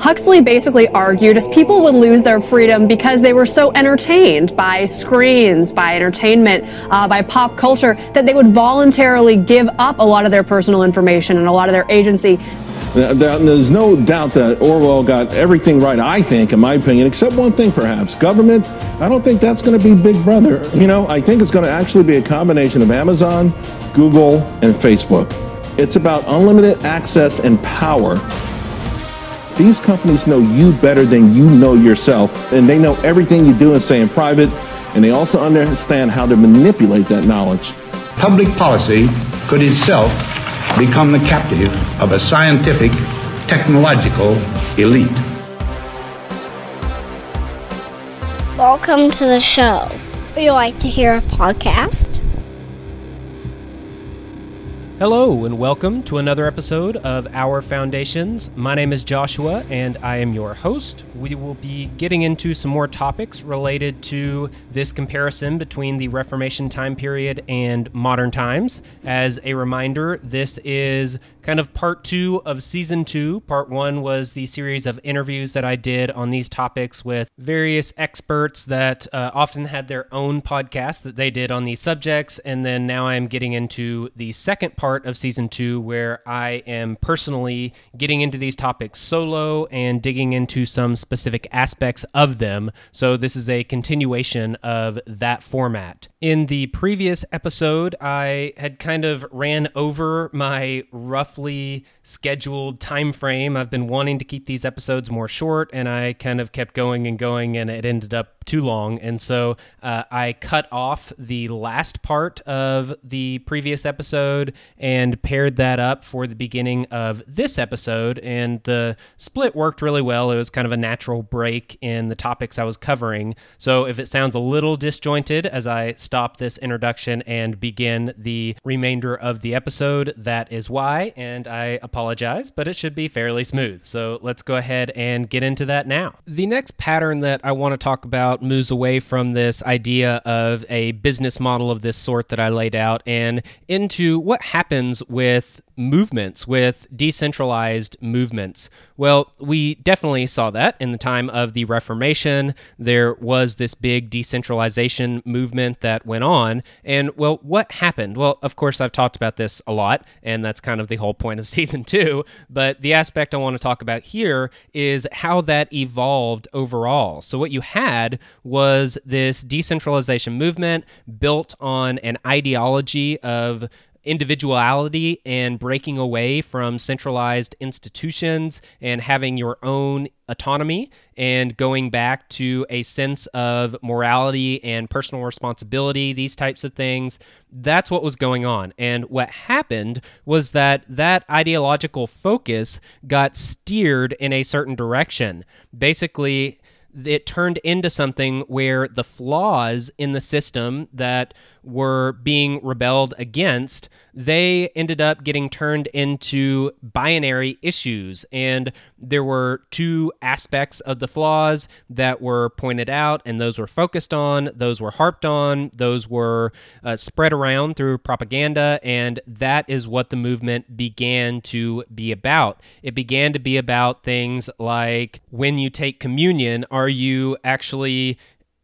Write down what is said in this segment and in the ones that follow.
Huxley basically argued if people would lose their freedom because they were so entertained by screens, by entertainment, uh, by pop culture, that they would voluntarily give up a lot of their personal information and a lot of their agency there's no doubt that Orwell got everything right, I think, in my opinion, except one thing perhaps. Government, I don't think that's going to be Big Brother. You know, I think it's going to actually be a combination of Amazon, Google, and Facebook. It's about unlimited access and power. These companies know you better than you know yourself, and they know everything you do and say in private, and they also understand how to manipulate that knowledge. Public policy could itself become the captive of a scientific, technological elite. Welcome to the show. Would you like to hear a podcast? Hello, and welcome to another episode of Our Foundations. My name is Joshua, and I am your host. We will be getting into some more topics related to this comparison between the Reformation time period and modern times. As a reminder, this is kind of part two of season two. Part one was the series of interviews that I did on these topics with various experts that uh, often had their own podcast that they did on these subjects. And then now I'm getting into the second part part of season two where I am personally getting into these topics solo and digging into some specific aspects of them. So, this is a continuation of that format. In the previous episode, I had kind of ran over my roughly scheduled time frame. I've been wanting to keep these episodes more short, and I kind of kept going and going, and it ended up too long. And so uh, I cut off the last part of the previous episode and paired that up for the beginning of this episode. And the split worked really well. It was kind of a natural break in the topics I was covering. So if it sounds a little disjointed as I stop this introduction and begin the remainder of the episode, that is why. And I apologize, but it should be fairly smooth. So let's go ahead and get into that now. The next pattern that I want to talk about moves away from this idea of a business model of this sort that I laid out and into what happens with movements, with decentralized movements. Well, we definitely saw that in the time of the Reformation. There was this big decentralization movement that went on. And, well, what happened? Well, of course, I've talked about this a lot, and that's kind of the whole point of season two. But the aspect I want to talk about here is how that evolved overall. So, what you had was this decentralization movement built on an ideology of individuality and breaking away from centralized institutions and having your own autonomy and going back to a sense of morality and personal responsibility, these types of things. That's what was going on. And what happened was that that ideological focus got steered in a certain direction. Basically, it turned into something where the flaws in the system that were being rebelled against, they ended up getting turned into binary issues. And there were two aspects of the flaws that were pointed out, and those were focused on, those were harped on, those were uh, spread around through propaganda. And that is what the movement began to be about. It began to be about things like when you take communion, are you actually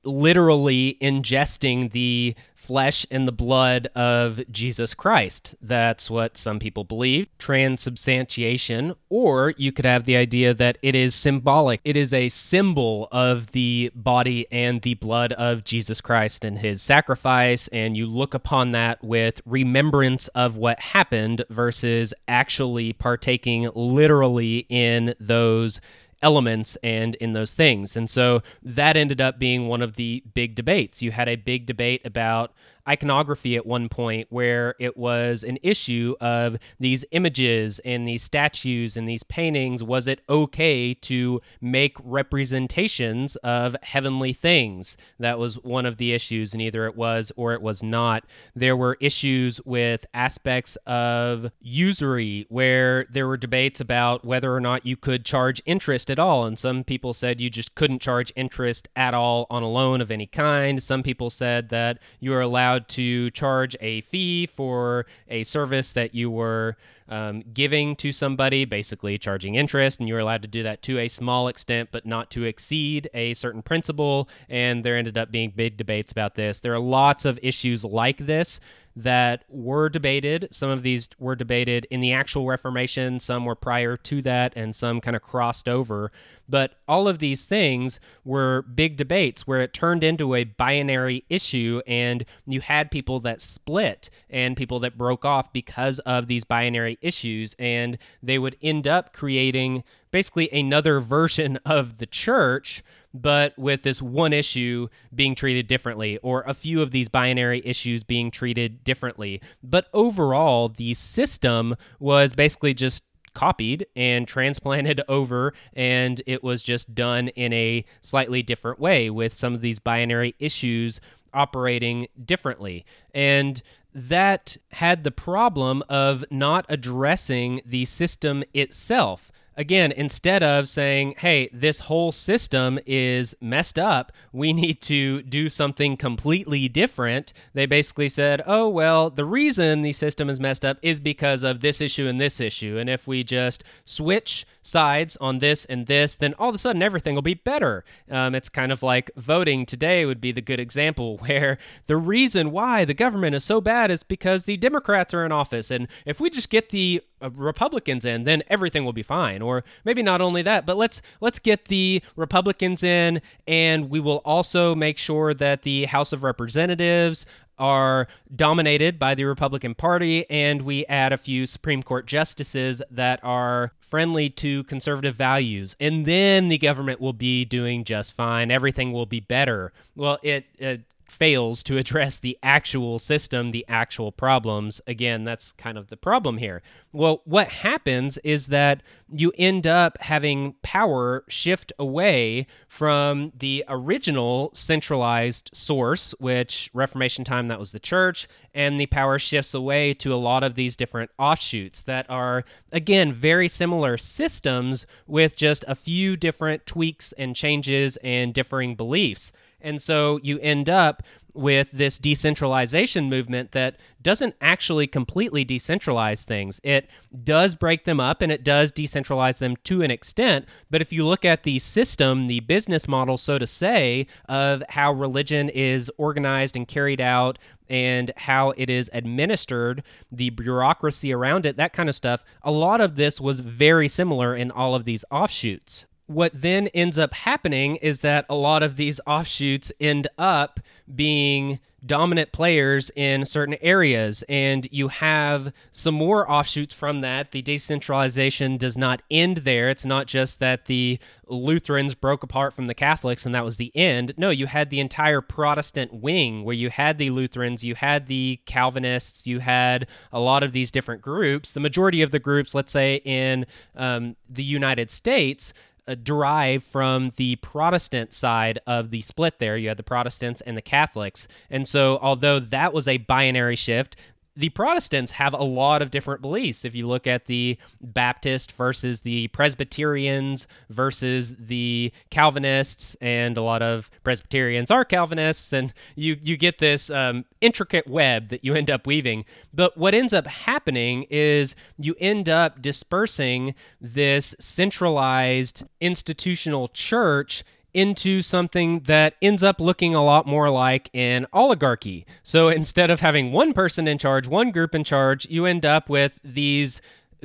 literally ingesting the flesh and the blood of Jesus Christ. That's what some people believe. Transubstantiation, or you could have the idea that it is symbolic. It is a symbol of the body and the blood of Jesus Christ and his sacrifice, and you look upon that with remembrance of what happened versus actually partaking literally in those elements and in those things. And so that ended up being one of the big debates. You had a big debate about iconography at one point where it was an issue of these images and these statues and these paintings. Was it okay to make representations of heavenly things? That was one of the issues, and either it was or it was not. There were issues with aspects of usury where there were debates about whether or not you could charge interest at all. And some people said you just couldn't charge interest at all on a loan of any kind. Some people said that you were allowed allowed to charge a fee for a service that you were um, giving to somebody, basically charging interest, and you were allowed to do that to a small extent, but not to exceed a certain principle. And there ended up being big debates about this. There are lots of issues like this that were debated. Some of these were debated in the actual Reformation, some were prior to that, and some kind of crossed over. But all of these things were big debates where it turned into a binary issue, and you had people that split and people that broke off because of these binary issues, and they would end up creating basically another version of the church but with this one issue being treated differently, or a few of these binary issues being treated differently. But overall, the system was basically just copied and transplanted over, and it was just done in a slightly different way with some of these binary issues operating differently. And that had the problem of not addressing the system itself again, instead of saying, hey, this whole system is messed up, we need to do something completely different, they basically said, oh, well, the reason the system is messed up is because of this issue and this issue. And if we just switch sides on this and this, then all of a sudden everything will be better. Um, it's kind of like voting today would be the good example where the reason why the government is so bad is because the Democrats are in office. And if we just get the Republicans in, then everything will be fine. Or maybe not only that, but let's let's get the Republicans in, and we will also make sure that the House of Representatives are dominated by the Republican Party, and we add a few Supreme Court justices that are friendly to conservative values, and then the government will be doing just fine. Everything will be better. Well, it, it fails to address the actual system, the actual problems. Again, that's kind of the problem here. Well, what happens is that you end up having power shift away from the original centralized source, which Reformation time that was the church, and the power shifts away to a lot of these different offshoots that are, again, very similar systems with just a few different tweaks and changes and differing beliefs. And so you end up with this decentralization movement that doesn't actually completely decentralize things. It does break them up and it does decentralize them to an extent. But if you look at the system, the business model, so to say, of how religion is organized and carried out and how it is administered, the bureaucracy around it, that kind of stuff, a lot of this was very similar in all of these offshoots what then ends up happening is that a lot of these offshoots end up being dominant players in certain areas. And you have some more offshoots from that. The decentralization does not end there. It's not just that the lutherans broke apart from the catholics and that was the end. No you had the entire protestant wing where you had the lutherans you had the calvinists you had a lot of these different groups. The majority of the groups let's say in um, the united states derive from the Protestant side of the split there. You had the Protestants and the Catholics. And so, although that was a binary shift, the Protestants have a lot of different beliefs. If you look at the Baptist versus the Presbyterians versus the Calvinists, and a lot of Presbyterians are Calvinists, and you you get this um, intricate web that you end up weaving. But what ends up happening is you end up dispersing this centralized institutional church into something that ends up looking a lot more like an oligarchy. So instead of having one person in charge, one group in charge, you end up with these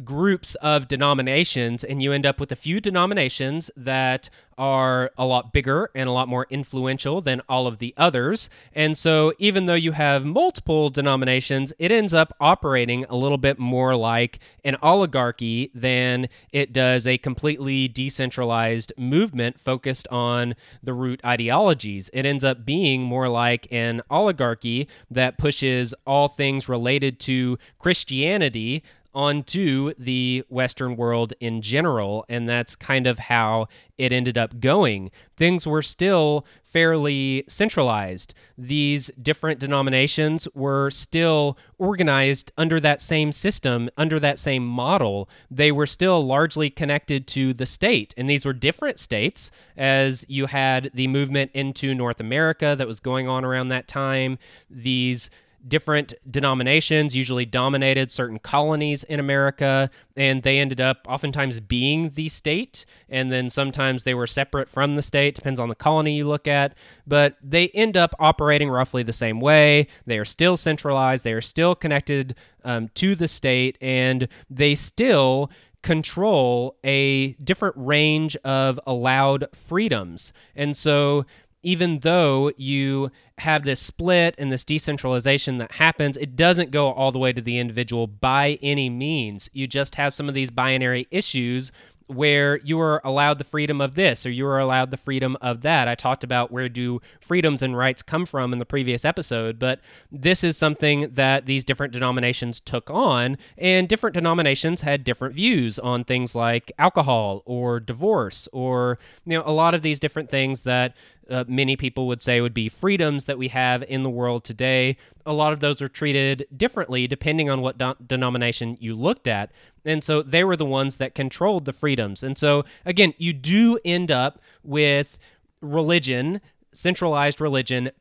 groups of denominations, and you end up with a few denominations that are a lot bigger and a lot more influential than all of the others. And so, even though you have multiple denominations, it ends up operating a little bit more like an oligarchy than it does a completely decentralized movement focused on the root ideologies. It ends up being more like an oligarchy that pushes all things related to Christianity onto the Western world in general. And that's kind of how it ended up going. Things were still fairly centralized. These different denominations were still organized under that same system, under that same model. They were still largely connected to the state. And these were different states, as you had the movement into North America that was going on around that time. These different denominations usually dominated certain colonies in America, and they ended up oftentimes being the state, and then sometimes they were separate from the state, depends on the colony you look at, but they end up operating roughly the same way. They are still centralized, they are still connected um, to the state, and they still control a different range of allowed freedoms. And so even though you have this split and this decentralization that happens, it doesn't go all the way to the individual by any means. You just have some of these binary issues where you are allowed the freedom of this or you are allowed the freedom of that. I talked about where do freedoms and rights come from in the previous episode, but this is something that these different denominations took on, and different denominations had different views on things like alcohol or divorce or you know a lot of these different things that uh, many people would say would be freedoms that we have in the world today. A lot of those are treated differently depending on what do- denomination you looked at. And so they were the ones that controlled the freedoms. And so, again, you do end up with religion, centralized religion,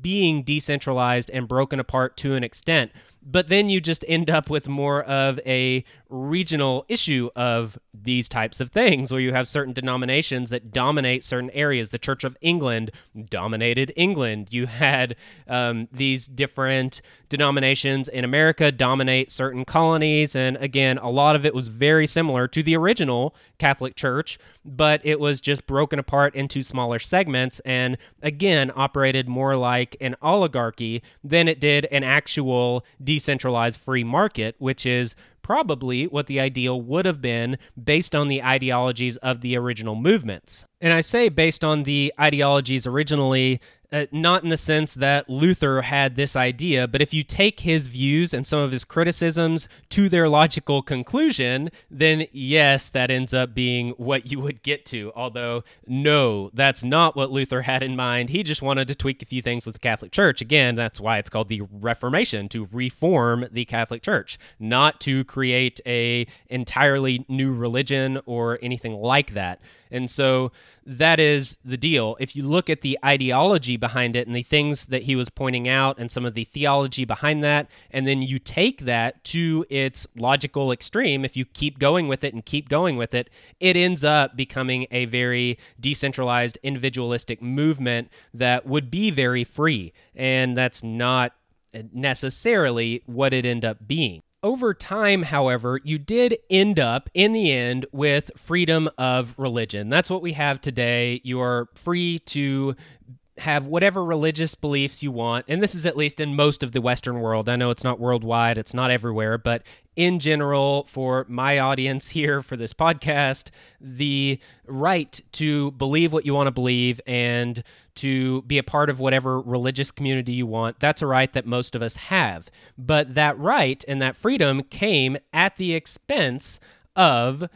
being decentralized and broken apart to an extent but then you just end up with more of a regional issue of these types of things where you have certain denominations that dominate certain areas. The church of england dominated england. You had um, these different denominations in america dominate certain colonies and again a lot of it was very similar to the original catholic church but it was just broken apart into smaller segments and again operated more like an oligarchy than it did an actual decentralized free market, which is probably what the ideal would have been based on the ideologies of the original movements. And I say based on the ideologies originally uh, not in the sense that Luther had this idea, but if you take his views and some of his criticisms to their logical conclusion, then yes, that ends up being what you would get to. Although, no, that's not what Luther had in mind. He just wanted to tweak a few things with the Catholic Church. Again, that's why it's called the Reformation to reform the Catholic Church, not to create a entirely new religion or anything like that. And so that is the deal. If you look at the ideology behind it and the things that he was pointing out and some of the theology behind that, and then you take that to its logical extreme, if you keep going with it and keep going with it, it ends up becoming a very decentralized, individualistic movement that would be very free. And that's not necessarily what it ended up being. Over time, however, you did end up in the end with freedom of religion. That's what we have today. You are free to have whatever religious beliefs you want. And this is at least in most of the Western world. I know it's not worldwide, it's not everywhere, but in general, for my audience here for this podcast, the right to believe what you want to believe and to be a part of whatever religious community you want, that's a right that most of us have. But that right and that freedom came at the expense of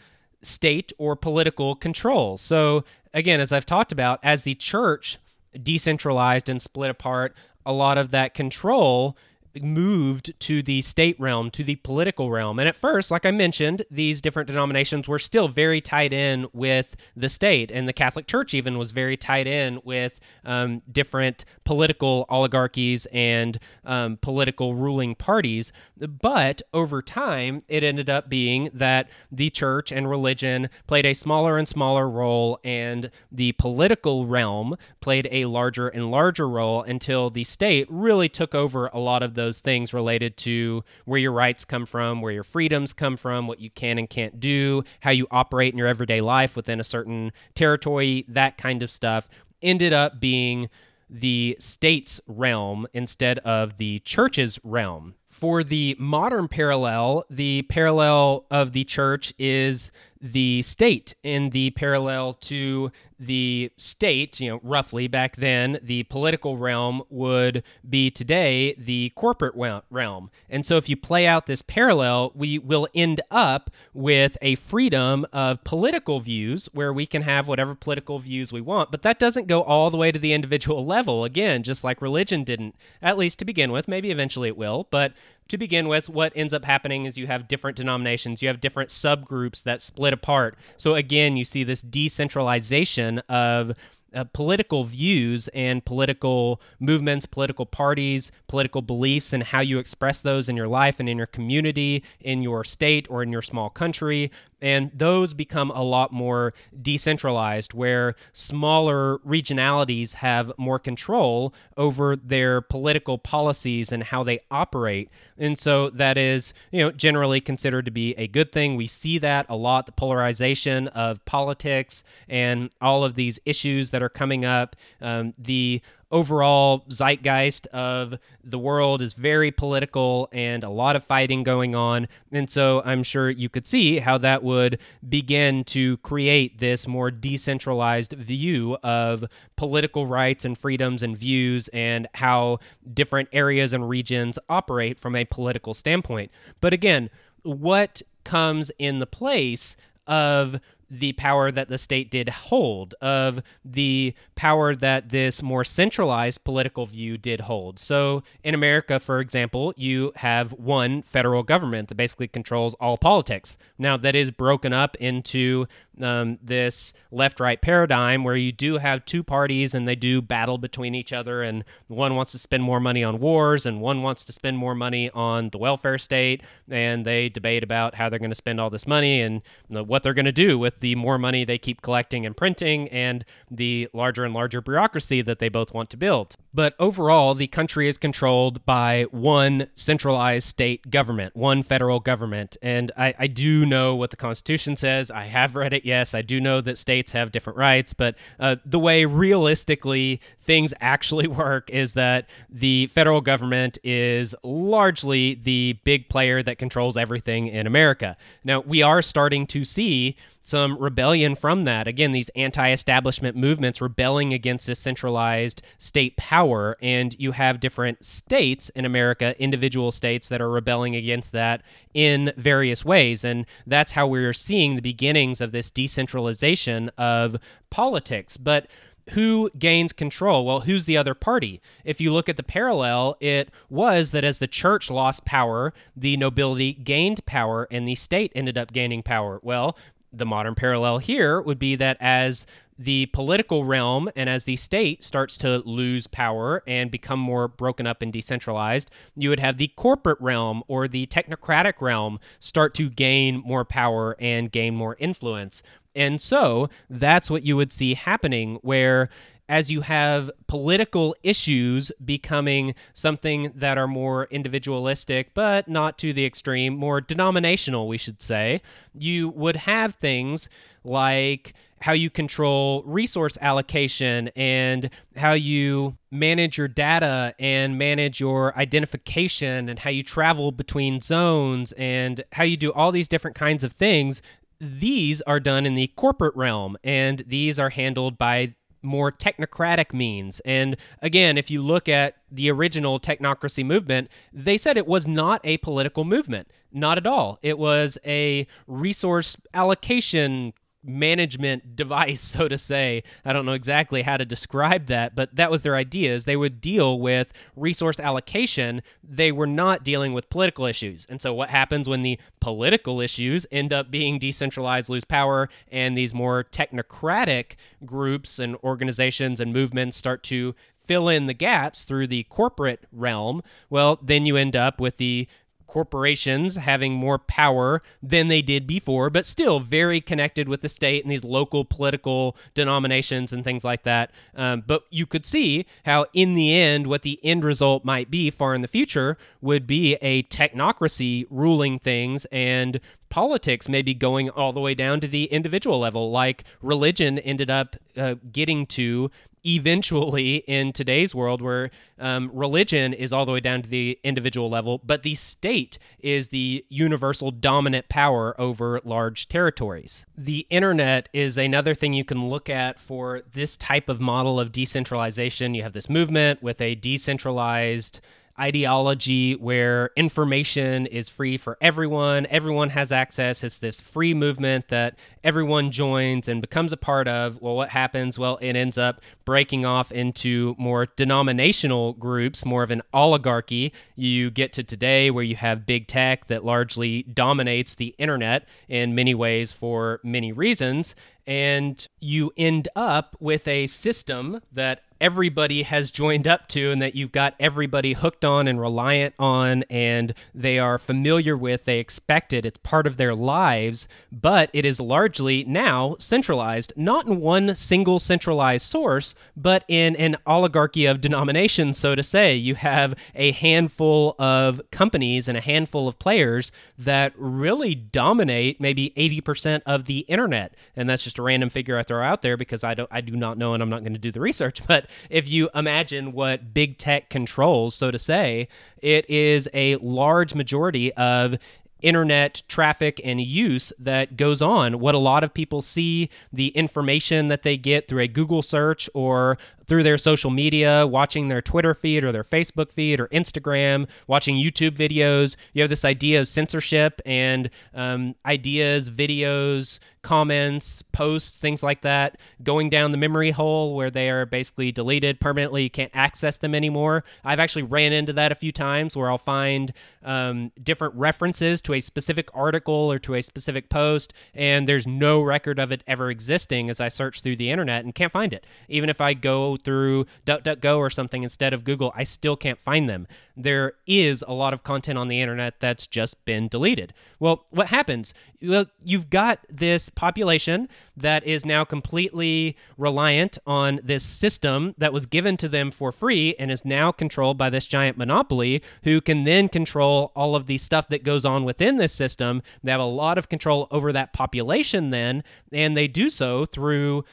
state or political control. So, again, as I've talked about, as the church decentralized and split apart, a lot of that control moved to the state realm, to the political realm. And at first, like I mentioned, these different denominations were still very tied in with the state. And the Catholic Church even was very tied in with um, different political oligarchies and um, political ruling parties. But over time, it ended up being that the church and religion played a smaller and smaller role, and the political realm played a larger and larger role until the state really took over a lot of the those things related to where your rights come from, where your freedoms come from, what you can and can't do, how you operate in your everyday life within a certain territory, that kind of stuff, ended up being the state's realm instead of the church's realm. For the modern parallel, the parallel of the church is the state in the parallel to the state, you know, roughly back then, the political realm would be today the corporate realm. And so if you play out this parallel, we will end up with a freedom of political views where we can have whatever political views we want. But that doesn't go all the way to the individual level. Again, just like religion didn't, at least to begin with. Maybe eventually it will. But to begin with, what ends up happening is you have different denominations, you have different subgroups that split apart. So again, you see this decentralization of uh, political views and political movements, political parties, political beliefs, and how you express those in your life and in your community, in your state, or in your small country. And those become a lot more decentralized, where smaller regionalities have more control over their political policies and how they operate. And so that is, you know, generally considered to be a good thing. We see that a lot the polarization of politics and all of these issues that are coming up. Um, the overall zeitgeist of the world is very political and a lot of fighting going on. And so I'm sure you could see how that would begin to create this more decentralized view of political rights and freedoms and views and how different areas and regions operate from a political standpoint. But again, what comes in the place of the power that the state did hold, of the power that this more centralized political view did hold. So, in America, for example, you have one federal government that basically controls all politics. Now, that is broken up into um, this left right paradigm where you do have two parties and they do battle between each other, and one wants to spend more money on wars and one wants to spend more money on the welfare state, and they debate about how they're going to spend all this money and you know, what they're going to do with the more money they keep collecting and printing and the larger and larger bureaucracy that they both want to build. But overall, the country is controlled by one centralized state government, one federal government. And I, I do know what the Constitution says. I have read it yes, I do know that states have different rights, but uh, the way realistically things actually work is that the federal government is largely the big player that controls everything in America. Now, we are starting to see some rebellion from that. Again, these anti establishment movements rebelling against this centralized state power. And you have different states in America, individual states that are rebelling against that in various ways. And that's how we're seeing the beginnings of this decentralization of politics. But who gains control? Well, who's the other party? If you look at the parallel, it was that as the church lost power, the nobility gained power and the state ended up gaining power. Well, the modern parallel here would be that as the political realm and as the state starts to lose power and become more broken up and decentralized, you would have the corporate realm or the technocratic realm start to gain more power and gain more influence. And so that's what you would see happening, where as you have political issues becoming something that are more individualistic, but not to the extreme, more denominational, we should say, you would have things like how you control resource allocation and how you manage your data and manage your identification and how you travel between zones and how you do all these different kinds of things. These are done in the corporate realm and these are handled by more technocratic means. And again, if you look at the original technocracy movement, they said it was not a political movement. Not at all. It was a resource allocation management device so to say. I don't know exactly how to describe that but that was their ideas they would deal with resource allocation. They were not dealing with political issues. And so what happens when the political issues end up being decentralized lose power and these more technocratic groups and organizations and movements start to fill in the gaps through the corporate realm? Well then you end up with the corporations having more power than they did before, but still very connected with the state and these local political denominations and things like that. Um, but you could see how, in the end, what the end result might be far in the future would be a technocracy ruling things and politics maybe going all the way down to the individual level, like religion ended up uh, getting to eventually in today's world where um, religion is all the way down to the individual level, but the state is the universal dominant power over large territories. The internet is another thing you can look at for this type of model of decentralization. You have this movement with a decentralized ideology where information is free for everyone, everyone has access. It's this free movement that everyone joins and becomes a part of. Well, what happens? Well, it ends up breaking off into more denominational groups, more of an oligarchy. You get to today where you have big tech that largely dominates the internet in many ways for many reasons. And you end up with a system that everybody has joined up to and that you've got everybody hooked on and reliant on and they are familiar with, they expect it, it's part of their lives, but it is largely now centralized, not in one single centralized source, but in an oligarchy of denominations, so to say. You have a handful of companies and a handful of players that really dominate maybe 80% of the internet. And that's just a random figure I throw out there because I don't I do not know and I'm not going to do the research, but if you imagine what big tech controls, so to say, it is a large majority of internet traffic and use that goes on. What a lot of people see, the information that they get through a Google search or through their social media, watching their Twitter feed or their Facebook feed or Instagram, watching YouTube videos. You have this idea of censorship and um, ideas, videos, comments, posts, things like that, going down the memory hole where they are basically deleted permanently. You can't access them anymore. I've actually ran into that a few times where I'll find um, different references to a specific article or to a specific post, and there's no record of it ever existing as I search through the internet and can't find it. Even if I go through DuckDuckGo or something instead of Google, I still can't find them. There is a lot of content on the internet that's just been deleted. Well, what happens? Well, you've got this population that is now completely reliant on this system that was given to them for free and is now controlled by this giant monopoly who can then control all of the stuff that goes on within this system. They have a lot of control over that population then, and they do so through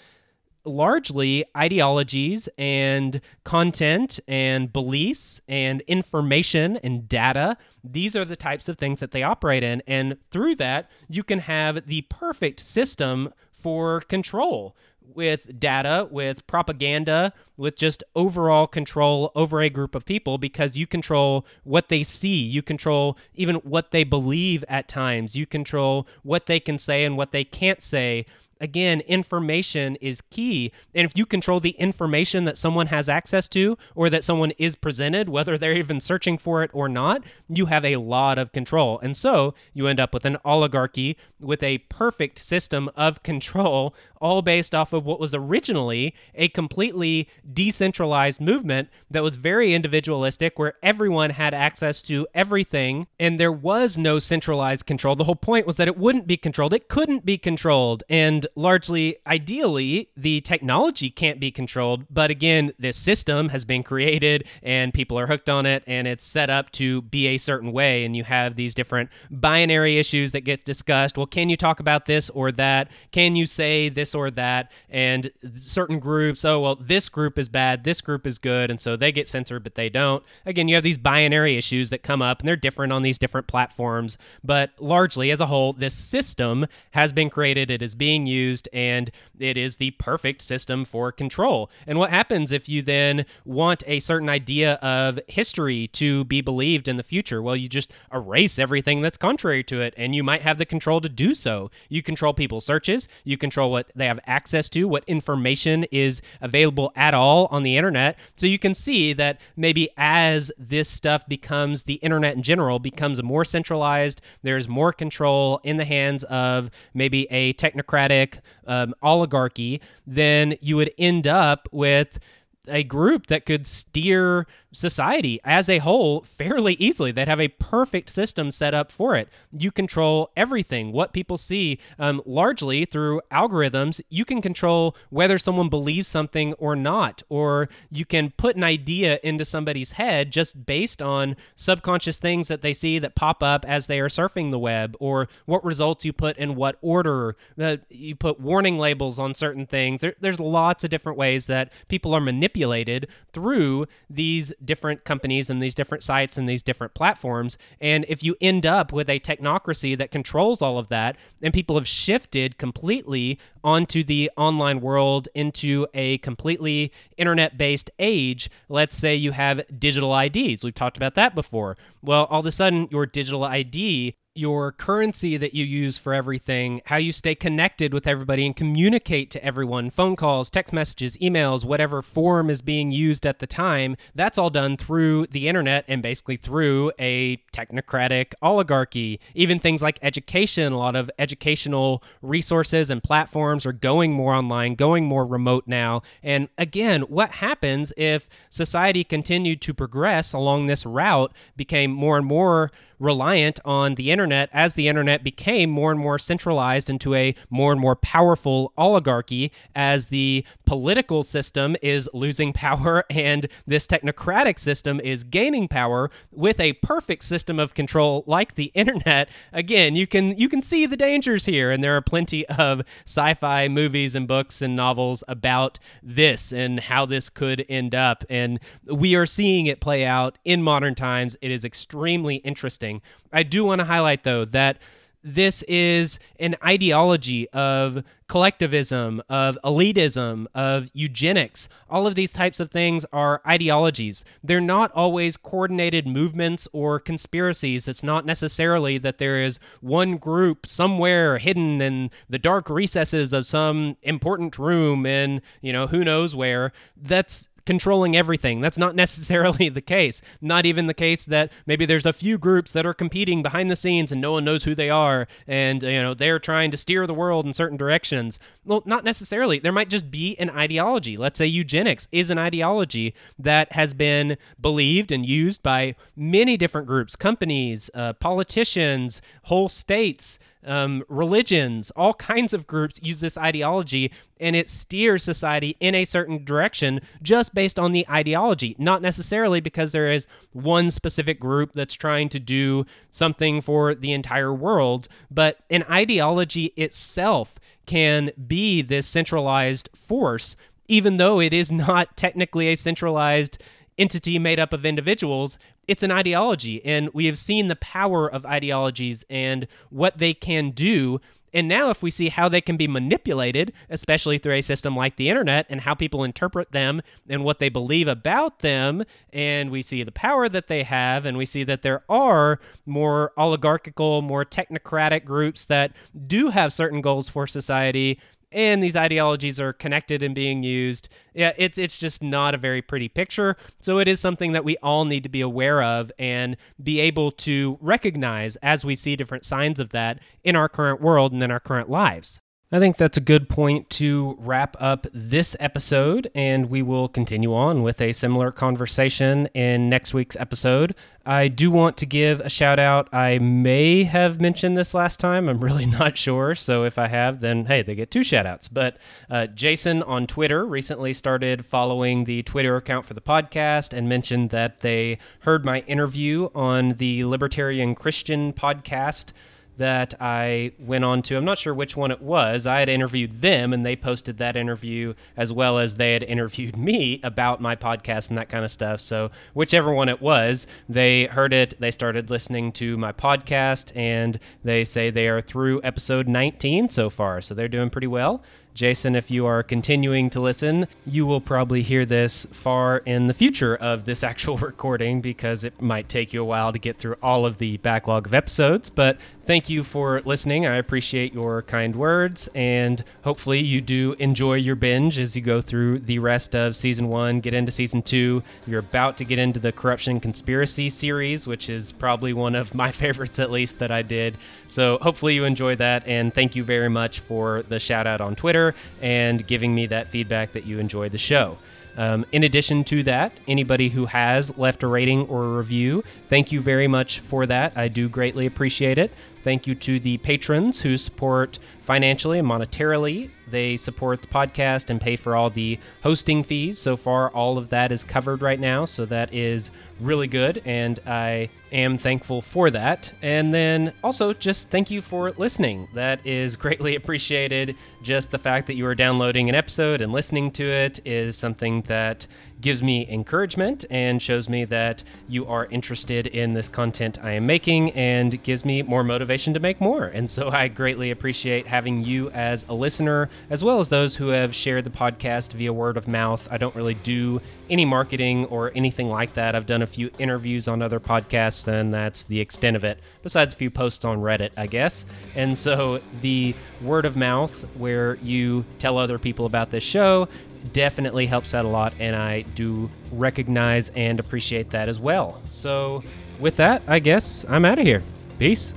largely ideologies and content and beliefs and information and data. These are the types of things that they operate in. And through that, you can have the perfect system for control with data, with propaganda, with just overall control over a group of people because you control what they see. You control even what they believe at times. You control what they can say and what they can't say again, information is key. And if you control the information that someone has access to or that someone is presented, whether they're even searching for it or not, you have a lot of control. And so you end up with an oligarchy with a perfect system of control, all based off of what was originally a completely decentralized movement that was very individualistic, where everyone had access to everything and there was no centralized control. The whole point was that it wouldn't be controlled, it couldn't be controlled. And largely, ideally, the technology can't be controlled. But again, this system has been created and people are hooked on it and it's set up to be a certain way. And you have these different binary issues that get discussed. Well, can you talk about this or that? Can you say this or that? And certain groups, oh, well, this group is bad, this group is good. And so they get censored, but they don't. Again, you have these binary issues that come up and they're different on these different platforms. But largely, as a whole, this system has been created. It is being used used, and it is the perfect system for control. And what happens if you then want a certain idea of history to be believed in the future? Well, you just erase everything that's contrary to it, and you might have the control to do so. You control people's searches, you control what they have access to, what information is available at all on the internet. So you can see that maybe as this stuff becomes the internet in general becomes more centralized, there's more control in the hands of maybe a technocratic um, oligarchy, then you would end up with a group that could steer society as a whole fairly easily. They'd have a perfect system set up for it. You control everything, what people see, um, largely through algorithms. You can control whether someone believes something or not, or you can put an idea into somebody's head just based on subconscious things that they see that pop up as they are surfing the web, or what results you put in what order. Uh, you put warning labels on certain things. There, there's lots of different ways that people are manipulated through these different companies and these different sites and these different platforms. And if you end up with a technocracy that controls all of that, and people have shifted completely onto the online world into a completely internet based age, let's say you have digital IDs. We've talked about that before. Well, all of a sudden, your digital ID your currency that you use for everything, how you stay connected with everybody and communicate to everyone, phone calls, text messages, emails, whatever form is being used at the time, that's all done through the internet and basically through a technocratic oligarchy. Even things like education, a lot of educational resources and platforms are going more online, going more remote now. And again, what happens if society continued to progress along this route, became more and more reliant on the internet as the internet became more and more centralized into a more and more powerful oligarchy as the political system is losing power and this technocratic system is gaining power with a perfect system of control like the internet. Again you can you can see the dangers here and there are plenty of sci-fi movies and books and novels about this and how this could end up and we are seeing it play out in modern times. It is extremely interesting I do want to highlight, though, that this is an ideology of collectivism, of elitism, of eugenics. All of these types of things are ideologies. They're not always coordinated movements or conspiracies. It's not necessarily that there is one group somewhere hidden in the dark recesses of some important room in, you know, who knows where. That's controlling everything. That's not necessarily the case. Not even the case that maybe there's a few groups that are competing behind the scenes and no one knows who they are and you know they're trying to steer the world in certain directions. Well, not necessarily. There might just be an ideology. Let's say eugenics is an ideology that has been believed and used by many different groups, companies, uh, politicians, whole states um, religions, all kinds of groups use this ideology and it steers society in a certain direction just based on the ideology, not necessarily because there is one specific group that's trying to do something for the entire world, but an ideology itself can be this centralized force, even though it is not technically a centralized entity made up of individuals. It's an ideology, and we have seen the power of ideologies and what they can do. And now, if we see how they can be manipulated, especially through a system like the internet, and how people interpret them and what they believe about them, and we see the power that they have, and we see that there are more oligarchical, more technocratic groups that do have certain goals for society and these ideologies are connected and being used. Yeah, it's it's just not a very pretty picture. So it is something that we all need to be aware of and be able to recognize as we see different signs of that in our current world and in our current lives. I think that's a good point to wrap up this episode, and we will continue on with a similar conversation in next week's episode. I do want to give a shout out. I may have mentioned this last time. I'm really not sure. So if I have, then hey, they get two shout outs. But uh, Jason on Twitter recently started following the Twitter account for the podcast and mentioned that they heard my interview on the Libertarian Christian podcast that I went on to. I'm not sure which one it was. I had interviewed them and they posted that interview as well as they had interviewed me about my podcast and that kind of stuff. So, whichever one it was, they heard it, they started listening to my podcast, and they say they are through episode 19 so far. So, they're doing pretty well. Jason, if you are continuing to listen, you will probably hear this far in the future of this actual recording because it might take you a while to get through all of the backlog of episodes. But thank you for listening. I appreciate your kind words, and hopefully, you do enjoy your binge as you go through the rest of season one, get into season two. You're about to get into the corruption conspiracy series, which is probably one of my favorites, at least, that I did. So, hopefully, you enjoy that, and thank you very much for the shout out on Twitter and giving me that feedback that you enjoyed the show. Um, in addition to that, anybody who has left a rating or a review, thank you very much for that. I do greatly appreciate it. Thank you to the patrons who support financially and monetarily. They support the podcast and pay for all the hosting fees. So far, all of that is covered right now. So that is really good. And I am thankful for that. And then also, just thank you for listening. That is greatly appreciated. Just the fact that you are downloading an episode and listening to it is something that gives me encouragement and shows me that you are interested in this content I am making and gives me more motivation to make more. And so I greatly appreciate having you as a listener, as well as those who have shared the podcast via word of mouth. I don't really do any marketing or anything like that. I've done a few interviews on other podcasts, and that's the extent of it, besides a few posts on Reddit, I guess. And so the word of mouth, where you tell other people about this show, definitely helps out a lot, and I do recognize and appreciate that as well. So, with that, I guess I'm out of here. Peace.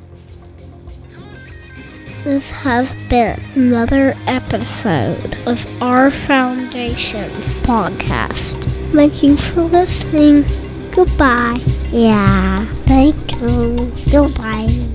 This has been another episode of our Foundations podcast. Thank you for listening. Goodbye. Yeah, thank you. Goodbye.